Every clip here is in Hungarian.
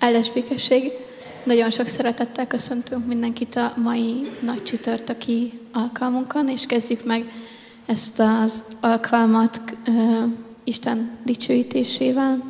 Áldás békesség! Nagyon sok szeretettel köszöntünk mindenkit a mai nagy csütörtöki alkalmunkon, és kezdjük meg ezt az alkalmat uh, Isten dicsőítésével.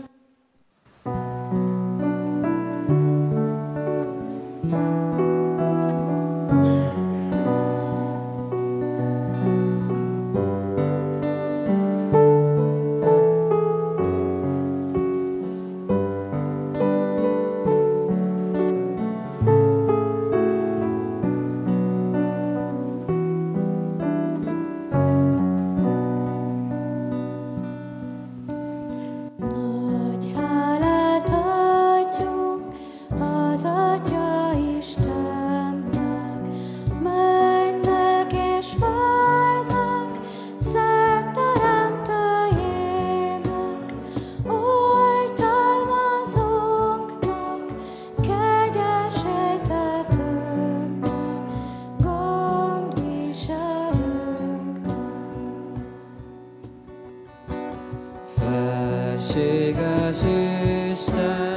This time.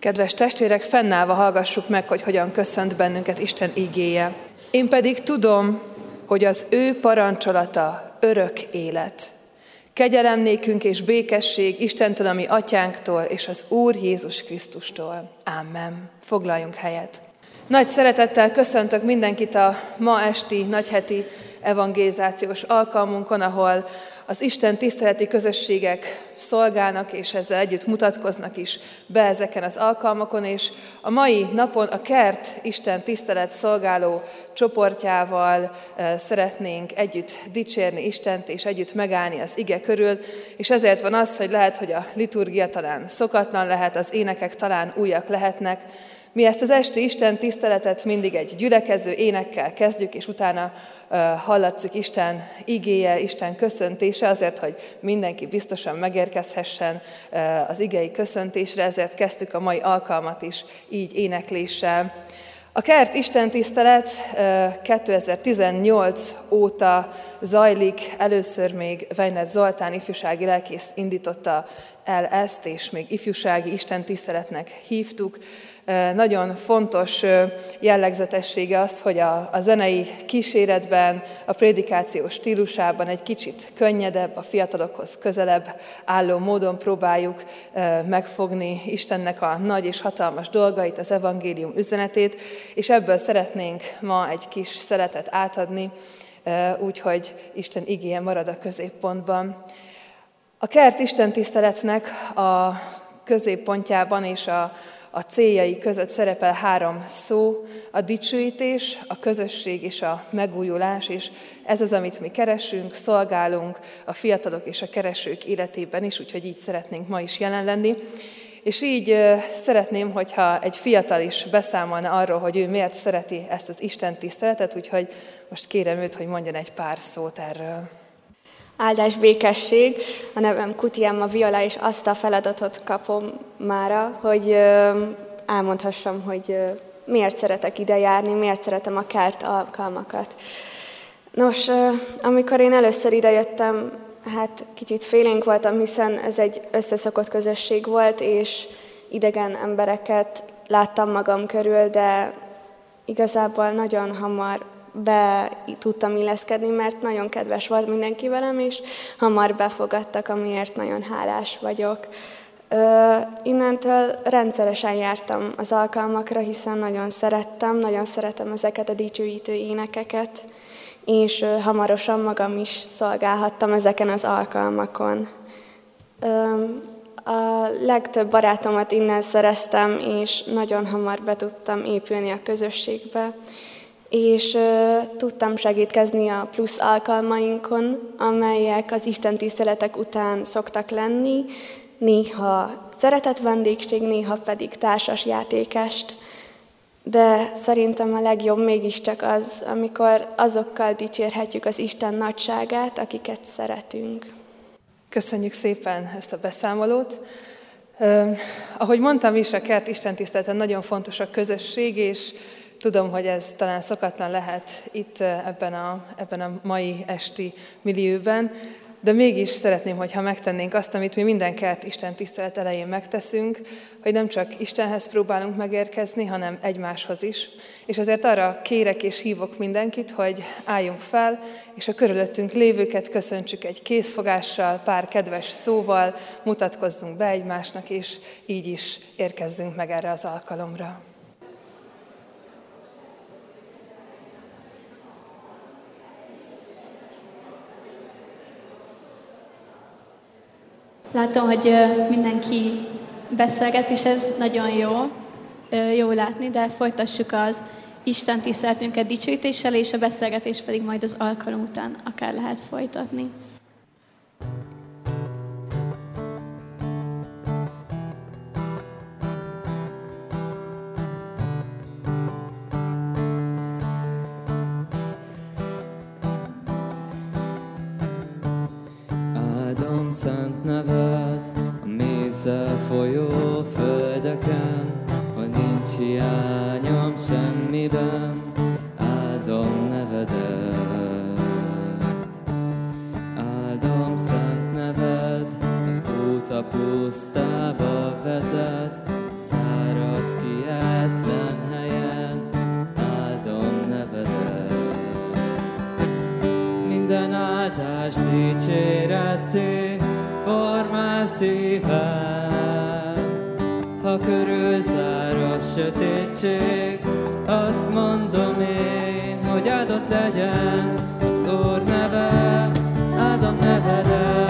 Kedves testvérek, fennállva hallgassuk meg, hogy hogyan köszönt bennünket Isten ígéje. Én pedig tudom, hogy az ő parancsolata örök élet. Kegyelem nékünk és békesség Istentől, ami atyánktól, és az Úr Jézus Krisztustól. Amen. Foglaljunk helyet. Nagy szeretettel köszöntök mindenkit a ma esti nagyheti evangélizációs alkalmunkon, ahol az Isten tiszteleti közösségek szolgálnak, és ezzel együtt mutatkoznak is be ezeken az alkalmakon, és a mai napon a Kert Isten tisztelet szolgáló csoportjával eh, szeretnénk együtt dicsérni Istent, és együtt megállni az ige körül, és ezért van az, hogy lehet, hogy a liturgia talán szokatlan lehet, az énekek talán újak lehetnek, mi ezt az esti Isten tiszteletet mindig egy gyülekező énekkel kezdjük, és utána hallatszik Isten igéje, Isten köszöntése, azért, hogy mindenki biztosan megérkezhessen az igei köszöntésre, ezért kezdtük a mai alkalmat is így énekléssel. A Kert Isten tisztelet 2018 óta zajlik, először még Weiner Zoltán ifjúsági lelkész indította el ezt, és még ifjúsági Isten tiszteletnek hívtuk. Nagyon fontos jellegzetessége az, hogy a, a zenei kíséretben, a prédikációs stílusában egy kicsit könnyedebb, a fiatalokhoz közelebb álló módon próbáljuk megfogni Istennek a nagy és hatalmas dolgait, az evangélium üzenetét, és ebből szeretnénk ma egy kis szeretet átadni, úgyhogy Isten igéje marad a középpontban. A kert Isten tiszteletnek a középpontjában és a, a céljai között szerepel három szó, a dicsőítés, a közösség és a megújulás, és ez az, amit mi keresünk, szolgálunk a fiatalok és a keresők életében is, úgyhogy így szeretnénk ma is jelen lenni. És így szeretném, hogyha egy fiatal is beszámolna arról, hogy ő miért szereti ezt az Isten tiszteletet, úgyhogy most kérem őt, hogy mondjon egy pár szót erről. Áldás békesség, a nevem Kuti Emma Viola, és azt a feladatot kapom mára, hogy elmondhassam, hogy miért szeretek ide járni, miért szeretem a kert alkalmakat. Nos, amikor én először idejöttem, hát kicsit félénk voltam, hiszen ez egy összeszokott közösség volt, és idegen embereket láttam magam körül, de igazából nagyon hamar be tudtam illeszkedni, mert nagyon kedves volt mindenki velem, és hamar befogadtak, amiért nagyon hálás vagyok. Ö, innentől rendszeresen jártam az alkalmakra, hiszen nagyon szerettem, nagyon szeretem ezeket a dicsőítő énekeket, és ö, hamarosan magam is szolgálhattam ezeken az alkalmakon. Ö, a legtöbb barátomat innen szereztem, és nagyon hamar be tudtam épülni a közösségbe, és uh, tudtam segítkezni a plusz alkalmainkon, amelyek az Isten tiszteletek után szoktak lenni, néha szeretett vendégség, néha pedig társas játékest. De szerintem a legjobb mégiscsak az, amikor azokkal dicsérhetjük az Isten nagyságát, akiket szeretünk. Köszönjük szépen ezt a beszámolót. Uh, ahogy mondtam is, a kert Isten tiszteleten nagyon fontos a közösség, és tudom, hogy ez talán szokatlan lehet itt ebben a, ebben a mai esti millióben, de mégis szeretném, hogyha megtennénk azt, amit mi mindenkert Isten tisztelet elején megteszünk, hogy nem csak Istenhez próbálunk megérkezni, hanem egymáshoz is. És ezért arra kérek és hívok mindenkit, hogy álljunk fel, és a körülöttünk lévőket köszöntsük egy készfogással, pár kedves szóval, mutatkozzunk be egymásnak, és így is érkezzünk meg erre az alkalomra. Látom, hogy mindenki beszélget, és ez nagyon jó, jó látni, de folytassuk az Isten tiszteletünket dicsőítéssel, és a beszélgetés pedig majd az alkalom után akár lehet folytatni. Földeken, hogy nincs hiányom semmiben, áldom nevedet. Áldom szent neved, az út a pusztába vezet, száraz kietlen helyen, áldom nevedet. Minden áldás dicséretté, formál szívem. Ha körülzár a sötétség, azt mondom én, hogy áldott legyen az Úr neve, áldom nevedet.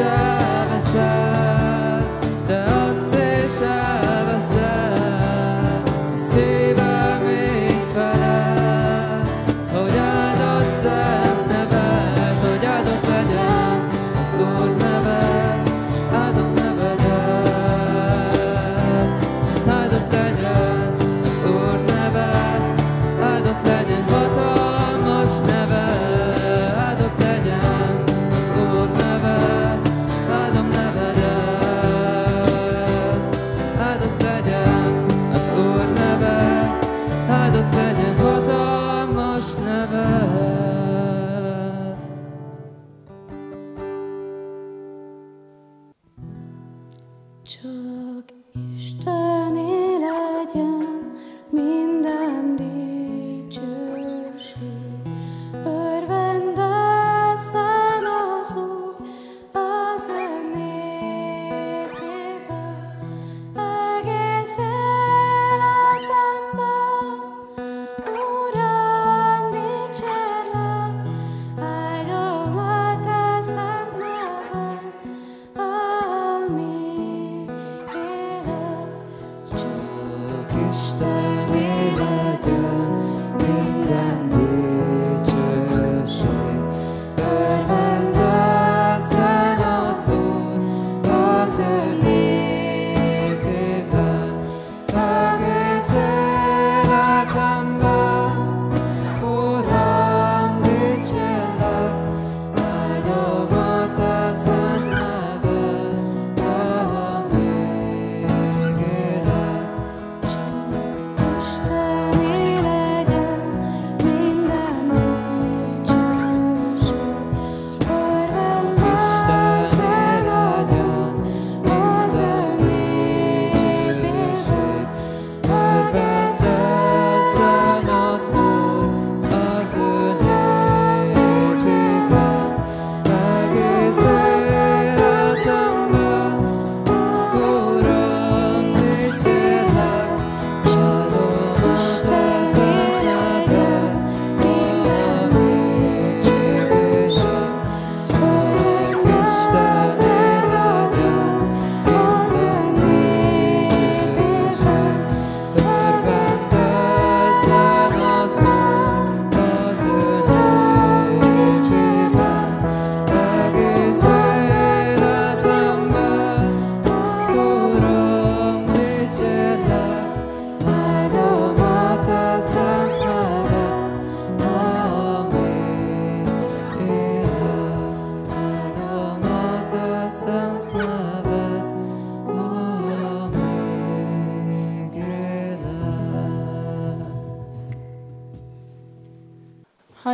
neved,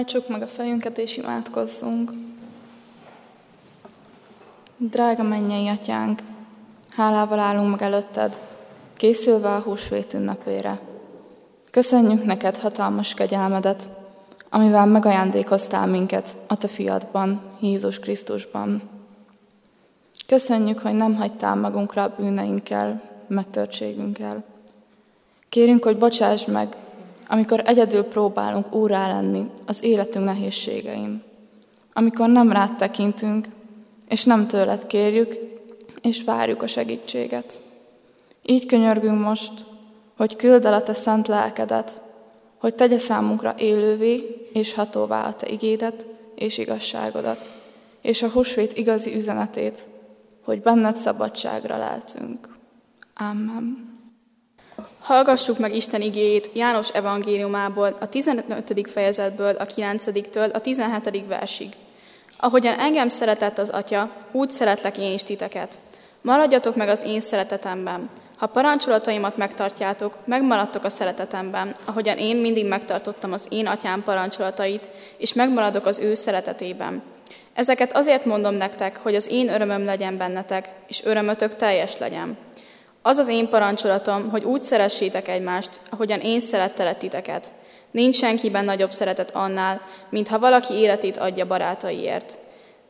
Hajtsuk meg a fejünket és imádkozzunk. Drága mennyei atyánk, hálával állunk meg előtted, készülve a húsvét ünnepére. Köszönjük neked hatalmas kegyelmedet, amivel megajándékoztál minket a te fiadban, Jézus Krisztusban. Köszönjük, hogy nem hagytál magunkra a bűneinkkel, megtörtségünkkel. Kérünk, hogy bocsáss meg amikor egyedül próbálunk úrá lenni az életünk nehézségein, amikor nem rád tekintünk, és nem tőled kérjük, és várjuk a segítséget. Így könyörgünk most, hogy küld el a te szent lelkedet, hogy tegye számunkra élővé és hatóvá a te igédet és igazságodat, és a húsvét igazi üzenetét, hogy benned szabadságra leltünk. Amen. Hallgassuk meg Isten igéjét János evangéliumából, a 15. fejezetből, a 9-től a 17. versig. Ahogyan engem szeretett az Atya, úgy szeretlek én is titeket. Maradjatok meg az én szeretetemben. Ha parancsolataimat megtartjátok, megmaradtok a szeretetemben, ahogyan én mindig megtartottam az én atyám parancsolatait, és megmaradok az ő szeretetében. Ezeket azért mondom nektek, hogy az én örömöm legyen bennetek, és örömötök teljes legyen. Az az én parancsolatom, hogy úgy szeressétek egymást, ahogyan én szerettelek titeket. Nincs senkiben nagyobb szeretet annál, mint ha valaki életét adja barátaiért.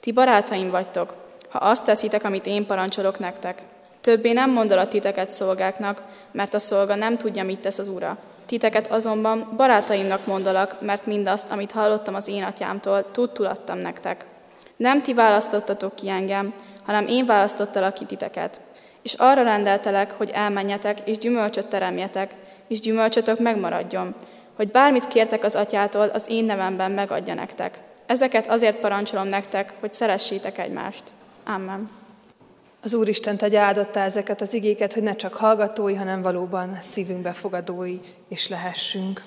Ti barátaim vagytok, ha azt teszitek, amit én parancsolok nektek. Többé nem mondalak titeket szolgáknak, mert a szolga nem tudja, mit tesz az ura. Titeket azonban barátaimnak mondalak, mert mindazt, amit hallottam az én atyámtól, tudtul adtam nektek. Nem ti választottatok ki engem, hanem én választottalak ki titeket és arra rendeltelek, hogy elmenjetek, és gyümölcsöt teremjetek, és gyümölcsötök megmaradjon, hogy bármit kértek az atyától, az én nevemben megadja nektek. Ezeket azért parancsolom nektek, hogy szeressétek egymást. Amen. Az Úristen tegye áldotta ezeket az igéket, hogy ne csak hallgatói, hanem valóban szívünkbe fogadói is lehessünk.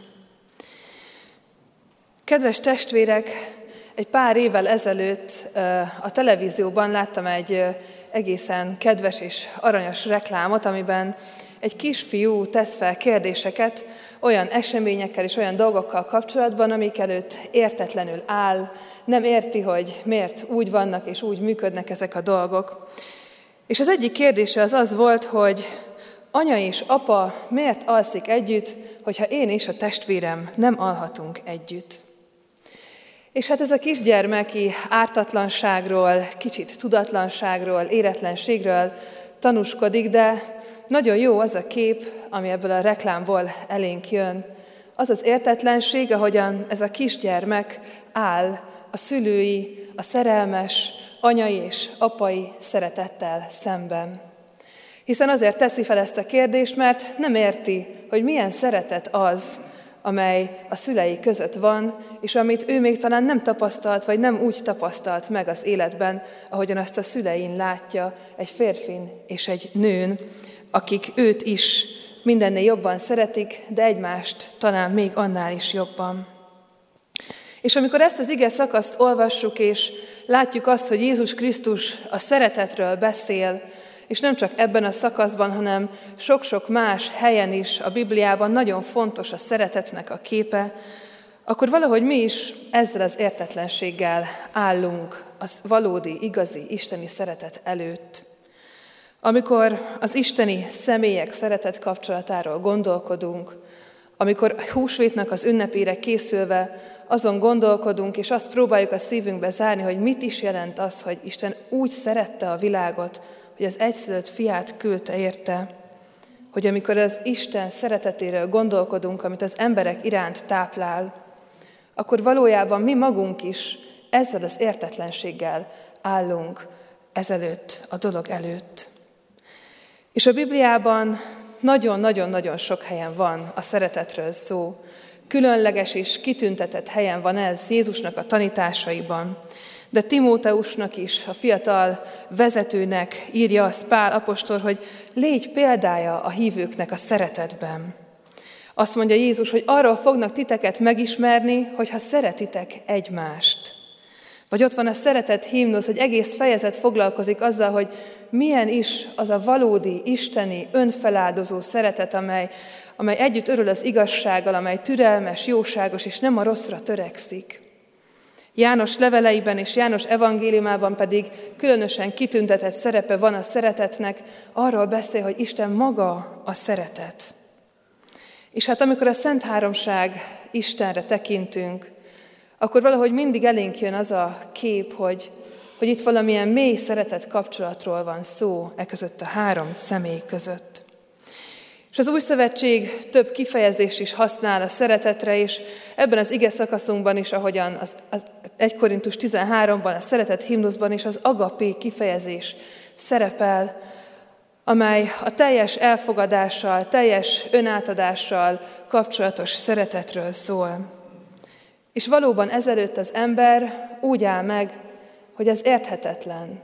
Kedves testvérek, egy pár évvel ezelőtt a televízióban láttam egy egészen kedves és aranyos reklámot, amiben egy kisfiú tesz fel kérdéseket olyan eseményekkel és olyan dolgokkal kapcsolatban, amik előtt értetlenül áll, nem érti, hogy miért úgy vannak és úgy működnek ezek a dolgok. És az egyik kérdése az az volt, hogy anya és apa miért alszik együtt, hogyha én és a testvérem nem alhatunk együtt. És hát ez a kisgyermeki ártatlanságról, kicsit tudatlanságról, éretlenségről tanúskodik, de nagyon jó az a kép, ami ebből a reklámból elénk jön. Az az értetlenség, ahogyan ez a kisgyermek áll a szülői, a szerelmes, anyai és apai szeretettel szemben. Hiszen azért teszi fel ezt a kérdést, mert nem érti, hogy milyen szeretet az, amely a szülei között van, és amit ő még talán nem tapasztalt, vagy nem úgy tapasztalt meg az életben, ahogyan azt a szülein látja egy férfin és egy nőn, akik őt is mindennél jobban szeretik, de egymást talán még annál is jobban. És amikor ezt az ige szakaszt olvassuk, és látjuk azt, hogy Jézus Krisztus a szeretetről beszél, és nem csak ebben a szakaszban, hanem sok-sok más helyen is a Bibliában nagyon fontos a szeretetnek a képe, akkor valahogy mi is ezzel az értetlenséggel állunk az valódi, igazi, isteni szeretet előtt. Amikor az isteni személyek szeretet kapcsolatáról gondolkodunk, amikor húsvétnak az ünnepére készülve azon gondolkodunk, és azt próbáljuk a szívünkbe zárni, hogy mit is jelent az, hogy Isten úgy szerette a világot, hogy az egyszülött fiát küldte érte, hogy amikor az Isten szeretetéről gondolkodunk, amit az emberek iránt táplál, akkor valójában mi magunk is ezzel az értetlenséggel állunk ezelőtt, a dolog előtt. És a Bibliában nagyon-nagyon-nagyon sok helyen van a szeretetről szó. Különleges és kitüntetett helyen van ez Jézusnak a tanításaiban. De Timóteusnak is, a fiatal vezetőnek írja az Pál apostol, hogy légy példája a hívőknek a szeretetben. Azt mondja Jézus, hogy arról fognak titeket megismerni, hogyha szeretitek egymást. Vagy ott van a szeretet himnusz, egy egész fejezet foglalkozik azzal, hogy milyen is az a valódi, isteni, önfeláldozó szeretet, amely, amely együtt örül az igazsággal, amely türelmes, jóságos, és nem a rosszra törekszik. János leveleiben és János evangéliumában pedig különösen kitüntetett szerepe van a szeretetnek, arról beszél, hogy Isten maga a szeretet. És hát amikor a Szent Háromság Istenre tekintünk, akkor valahogy mindig elénk jön az a kép, hogy, hogy itt valamilyen mély szeretet kapcsolatról van szó e között a három személy között. És az új szövetség több kifejezést is használ a szeretetre, és ebben az ige szakaszunkban is, ahogyan az, az 1 Korintus 13-ban, a szeretet himnuszban is az agapé kifejezés szerepel, amely a teljes elfogadással, teljes önátadással kapcsolatos szeretetről szól. És valóban ezelőtt az ember úgy áll meg, hogy ez érthetetlen.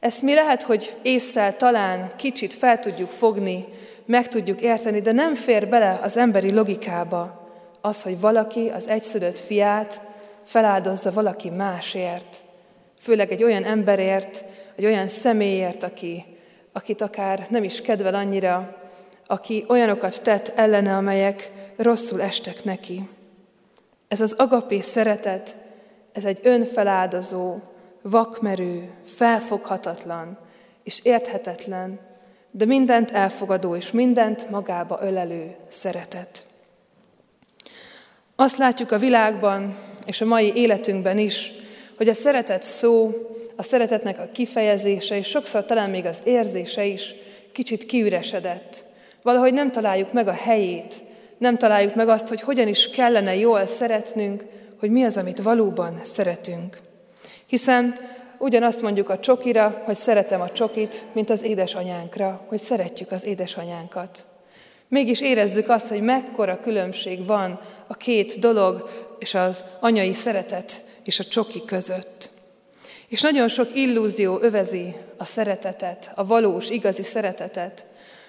Ezt mi lehet, hogy észszel talán kicsit fel tudjuk fogni, meg tudjuk érteni, de nem fér bele az emberi logikába az, hogy valaki az egyszülött fiát feláldozza valaki másért. Főleg egy olyan emberért, egy olyan személyért, aki, akit akár nem is kedvel annyira, aki olyanokat tett ellene, amelyek rosszul estek neki. Ez az agapé szeretet, ez egy önfeláldozó, vakmerő, felfoghatatlan és érthetetlen, de mindent elfogadó és mindent magába ölelő szeretet. Azt látjuk a világban és a mai életünkben is, hogy a szeretet szó, a szeretetnek a kifejezése, és sokszor talán még az érzése is kicsit kiüresedett. Valahogy nem találjuk meg a helyét, nem találjuk meg azt, hogy hogyan is kellene jól szeretnünk, hogy mi az, amit valóban szeretünk. Hiszen ugyanazt mondjuk a csokira, hogy szeretem a csokit, mint az édesanyánkra, hogy szeretjük az édesanyánkat. Mégis érezzük azt, hogy mekkora különbség van a két dolog és az anyai szeretet és a csoki között. És nagyon sok illúzió övezi a szeretetet, a valós, igazi szeretetet.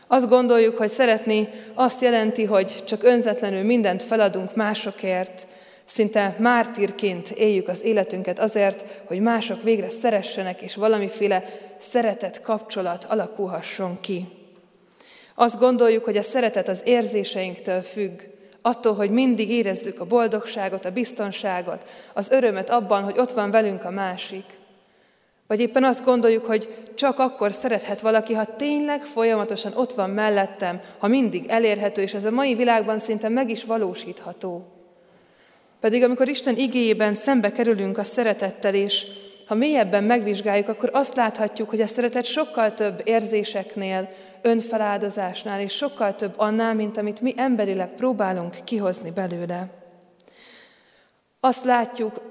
Azt gondoljuk, hogy szeretni azt jelenti, hogy csak önzetlenül mindent feladunk másokért, szinte mártírként éljük az életünket azért, hogy mások végre szeressenek, és valamiféle szeretet kapcsolat alakulhasson ki. Azt gondoljuk, hogy a szeretet az érzéseinktől függ, attól, hogy mindig érezzük a boldogságot, a biztonságot, az örömet abban, hogy ott van velünk a másik. Vagy éppen azt gondoljuk, hogy csak akkor szerethet valaki, ha tényleg folyamatosan ott van mellettem, ha mindig elérhető, és ez a mai világban szinte meg is valósítható. Pedig amikor Isten igéjében szembe kerülünk a szeretettel, és ha mélyebben megvizsgáljuk, akkor azt láthatjuk, hogy a szeretet sokkal több érzéseknél, önfeláldozásnál, és sokkal több annál, mint amit mi emberileg próbálunk kihozni belőle. Azt látjuk,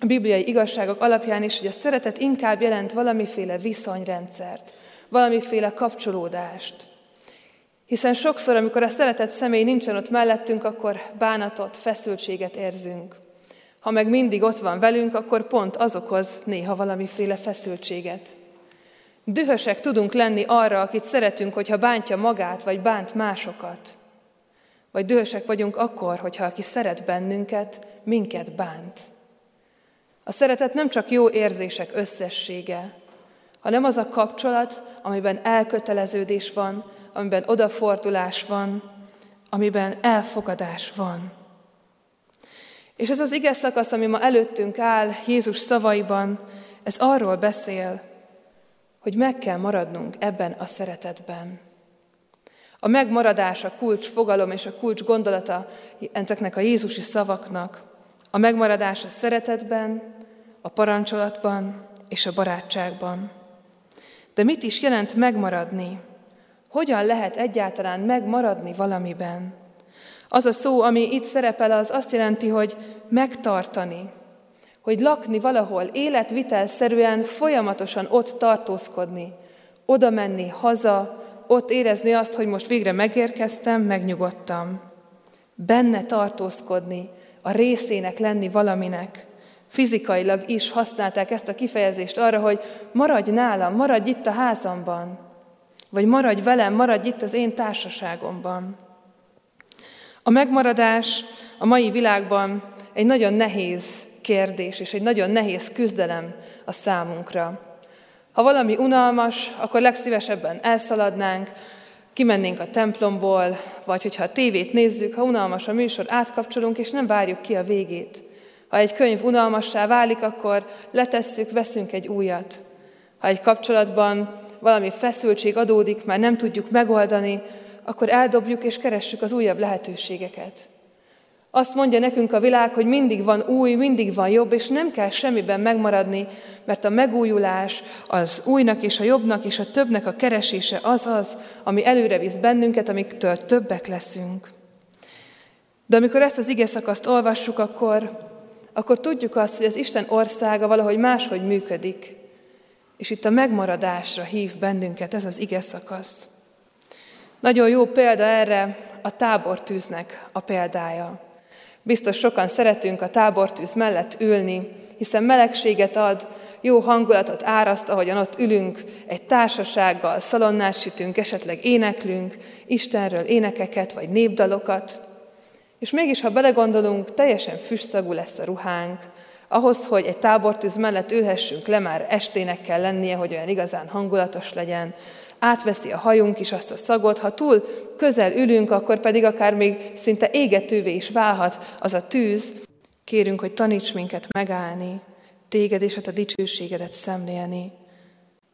a bibliai igazságok alapján is, hogy a szeretet inkább jelent valamiféle viszonyrendszert, valamiféle kapcsolódást. Hiszen sokszor, amikor a szeretett személy nincsen ott mellettünk, akkor bánatot, feszültséget érzünk. Ha meg mindig ott van velünk, akkor pont az okoz néha valamiféle feszültséget. Dühösek tudunk lenni arra, akit szeretünk, hogyha bántja magát, vagy bánt másokat. Vagy dühösek vagyunk akkor, hogyha aki szeret bennünket, minket bánt. A szeretet nem csak jó érzések összessége, hanem az a kapcsolat, amiben elköteleződés van, amiben odafordulás van, amiben elfogadás van. És ez az ige szakasz, ami ma előttünk áll Jézus szavaiban, ez arról beszél, hogy meg kell maradnunk ebben a szeretetben. A megmaradás a kulcs fogalom és a kulcs gondolata ezeknek a Jézusi szavaknak. A megmaradás a szeretetben, a parancsolatban és a barátságban. De mit is jelent megmaradni? Hogyan lehet egyáltalán megmaradni valamiben? Az a szó, ami itt szerepel, az azt jelenti, hogy megtartani, hogy lakni valahol, életvitelszerűen folyamatosan ott tartózkodni, oda menni, haza, ott érezni azt, hogy most végre megérkeztem, megnyugodtam. Benne tartózkodni, a részének lenni valaminek. Fizikailag is használták ezt a kifejezést arra, hogy maradj nálam, maradj itt a házamban, vagy maradj velem, maradj itt az én társaságomban. A megmaradás a mai világban egy nagyon nehéz kérdés, és egy nagyon nehéz küzdelem a számunkra. Ha valami unalmas, akkor legszívesebben elszaladnánk, kimennénk a templomból, vagy hogyha a tévét nézzük, ha unalmas a műsor, átkapcsolunk, és nem várjuk ki a végét. Ha egy könyv unalmassá válik, akkor letesszük, veszünk egy újat. Ha egy kapcsolatban valami feszültség adódik, már nem tudjuk megoldani, akkor eldobjuk és keressük az újabb lehetőségeket. Azt mondja nekünk a világ, hogy mindig van új, mindig van jobb, és nem kell semmiben megmaradni, mert a megújulás az újnak és a jobbnak és a többnek a keresése az az, ami előre visz bennünket, amiktől többek leszünk. De amikor ezt az ige szakaszt olvassuk, akkor, akkor tudjuk azt, hogy az Isten országa valahogy máshogy működik. És itt a megmaradásra hív bennünket ez az ige szakasz. Nagyon jó példa erre a tábortűznek a példája. Biztos sokan szeretünk a tábortűz mellett ülni, hiszen melegséget ad, jó hangulatot áraszt, ahogyan ott ülünk egy társasággal, szalonnát sütünk, esetleg éneklünk, Istenről énekeket vagy népdalokat. És mégis, ha belegondolunk, teljesen füstszagú lesz a ruhánk. Ahhoz, hogy egy tábortűz mellett ülhessünk le, már estének kell lennie, hogy olyan igazán hangulatos legyen átveszi a hajunk is azt a szagot, ha túl közel ülünk, akkor pedig akár még szinte égetővé is válhat az a tűz. Kérünk, hogy taníts minket megállni, téged és a te dicsőségedet szemlélni,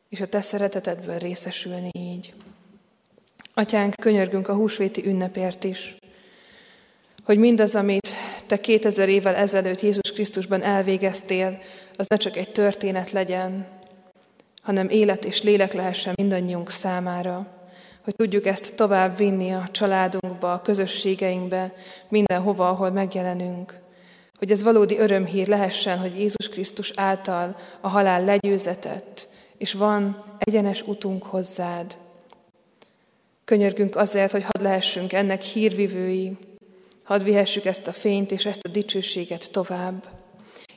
és a te szeretetedből részesülni így. Atyánk, könyörgünk a húsvéti ünnepért is, hogy mindaz, amit te 2000 évvel ezelőtt Jézus Krisztusban elvégeztél, az ne csak egy történet legyen, hanem élet és lélek lehessen mindannyiunk számára, hogy tudjuk ezt tovább vinni a családunkba, a közösségeinkbe, mindenhova, ahol megjelenünk. Hogy ez valódi örömhír lehessen, hogy Jézus Krisztus által a halál legyőzetett, és van egyenes utunk hozzád. Könyörgünk azért, hogy hadd lehessünk ennek hírvivői, hadd vihessük ezt a fényt és ezt a dicsőséget tovább.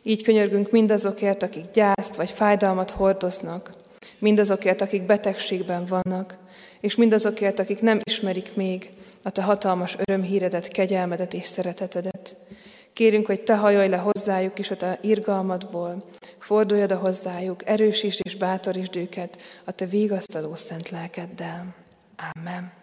Így könyörgünk mindazokért, akik gyászt vagy fájdalmat hordoznak, mindazokért, akik betegségben vannak, és mindazokért, akik nem ismerik még a Te hatalmas örömhíredet, kegyelmedet és szeretetedet. Kérünk, hogy Te hajolj le hozzájuk is a Te irgalmadból, fordulj oda hozzájuk, erősítsd és bátorítsd őket a Te vigasztaló szent lelkeddel. Amen.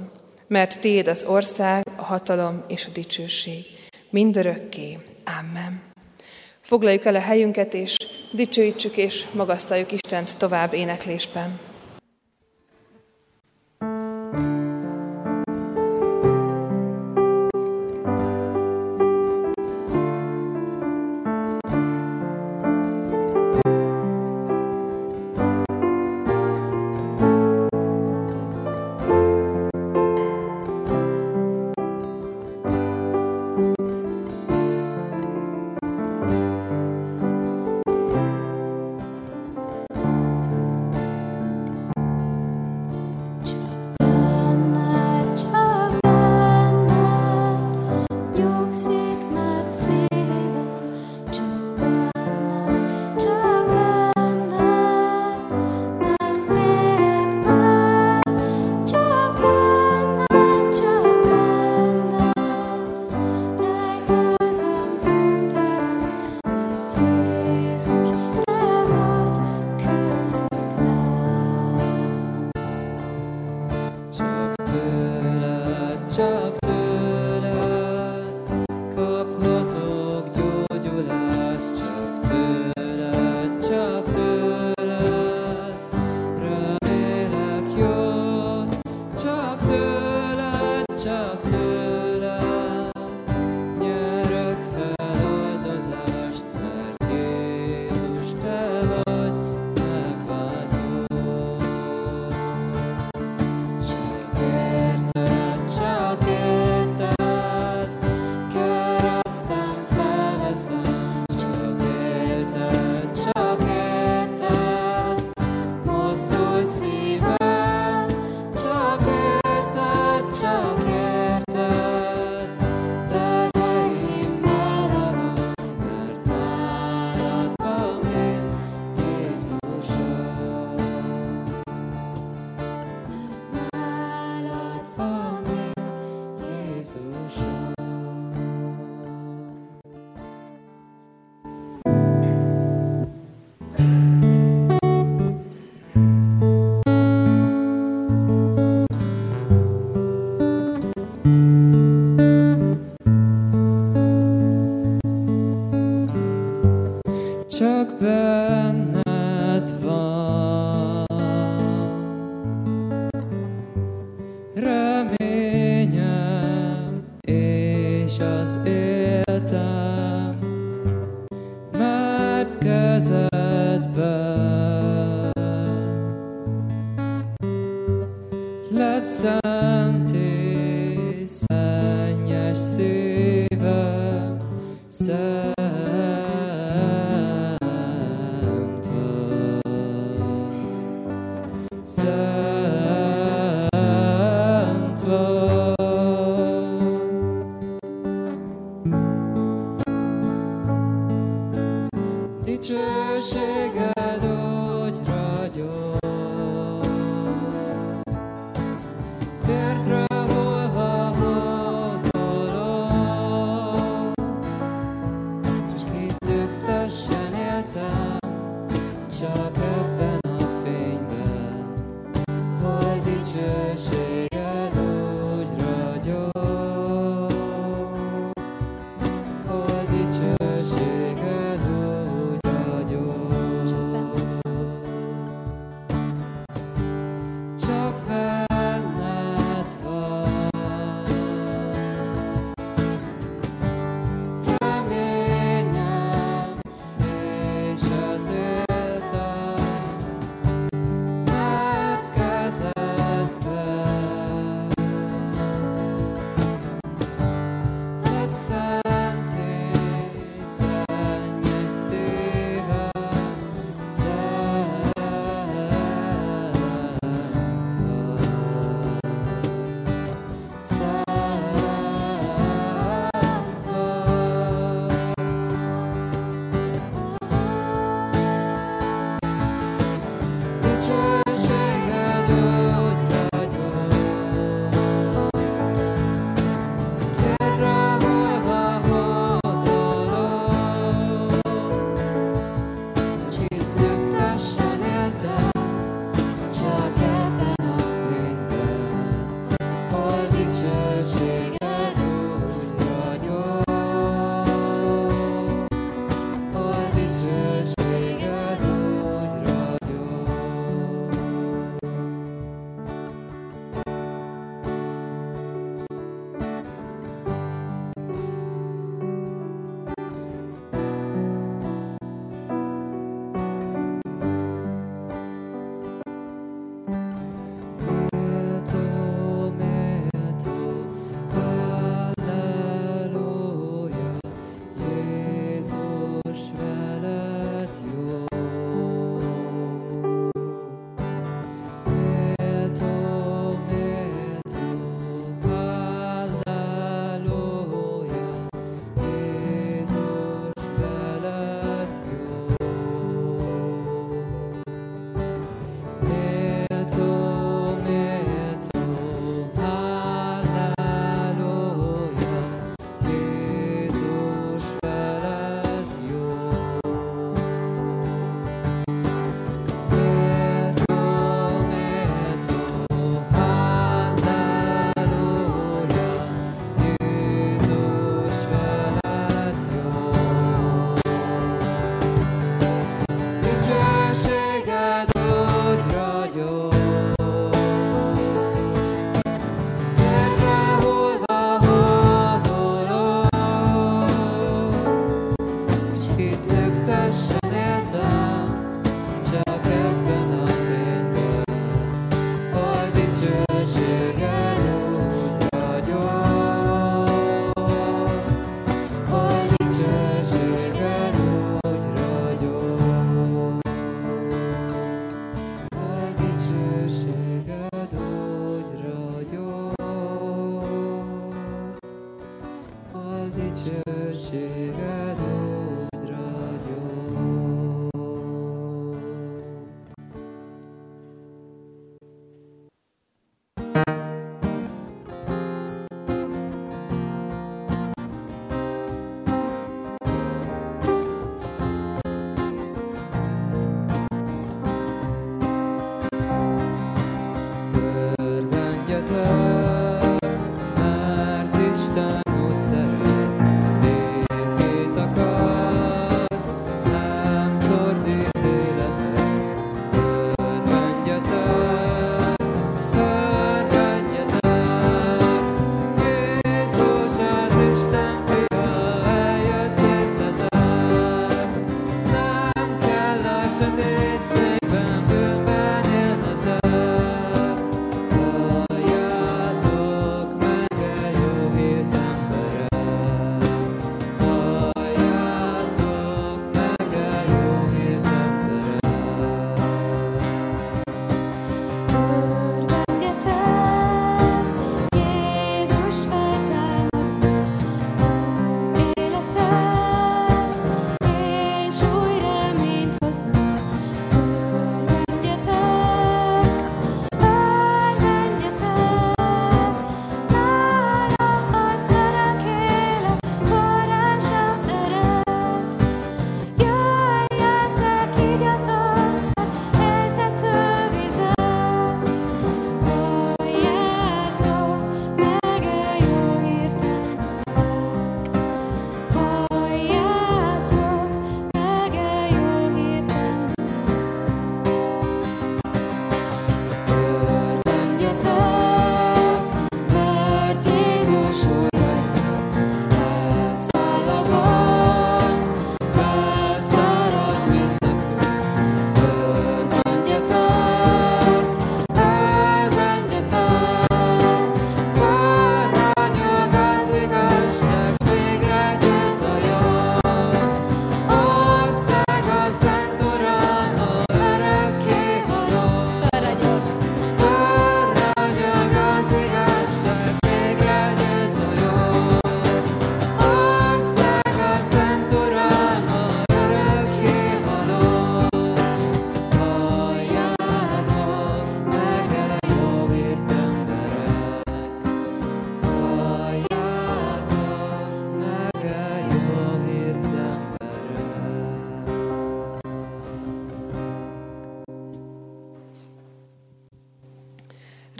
mert Tiéd az ország, a hatalom és a dicsőség, mindörökké. Amen. Foglaljuk el a helyünket, és dicsőítsük és magasztaljuk Istent tovább éneklésben.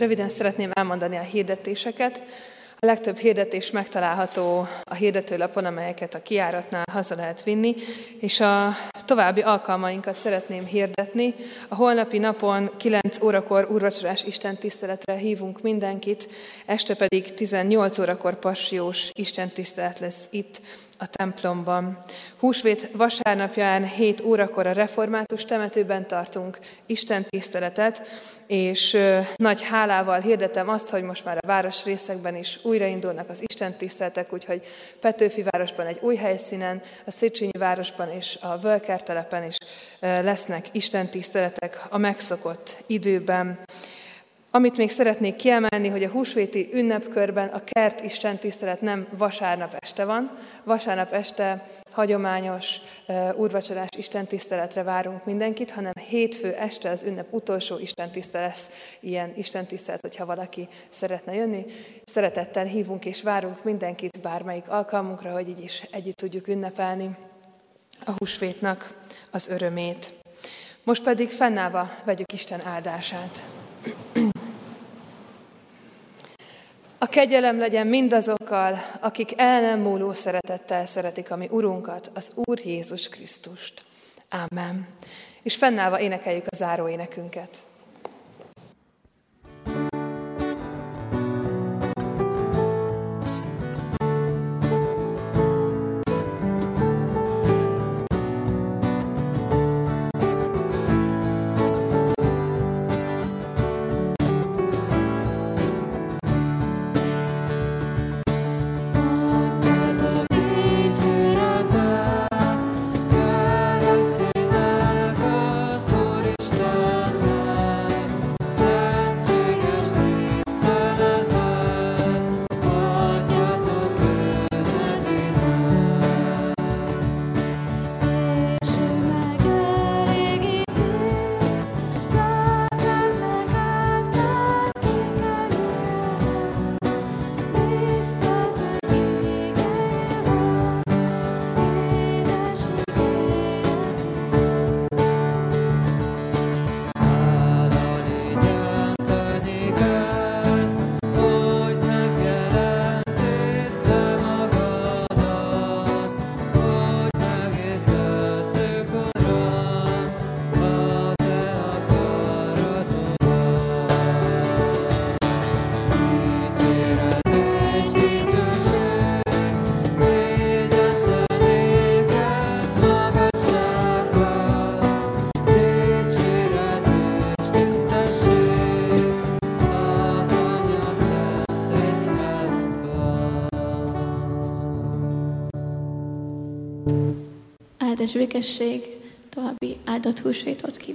Röviden szeretném elmondani a hirdetéseket. A legtöbb hirdetés megtalálható a hirdetőlapon, amelyeket a kiáratnál haza lehet vinni, és a további alkalmainkat szeretném hirdetni. A holnapi napon 9 órakor úrvacsorás Isten tiszteletre hívunk mindenkit, este pedig 18 órakor passiós Isten tisztelet lesz itt a templomban. Húsvét vasárnapján 7 órakor a református temetőben tartunk Isten tiszteletet, és nagy hálával hirdetem azt, hogy most már a városrészekben is újraindulnak az Isten tiszteletek, úgyhogy Petőfi városban egy új helyszínen, a Széchenyi városban és a Völker telepen is lesznek Isten tiszteletek a megszokott időben. Amit még szeretnék kiemelni, hogy a húsvéti ünnepkörben a kert Isten tisztelet nem vasárnap este van. Vasárnap este hagyományos uh, úrvacsorás Isten tiszteletre várunk mindenkit, hanem hétfő este az ünnep utolsó Isten tisztelet lesz ilyen Isten tisztelet, hogyha valaki szeretne jönni. Szeretettel hívunk és várunk mindenkit bármelyik alkalmunkra, hogy így is együtt tudjuk ünnepelni a húsvétnak az örömét. Most pedig fennállva vegyük Isten áldását. A kegyelem legyen mindazokkal, akik el nem múló szeretettel szeretik a mi Urunkat, az Úr Jézus Krisztust. Ámen. És fennállva énekeljük a záró énekünket. Áldás békesség, további áldott húsvétot mindenkinek.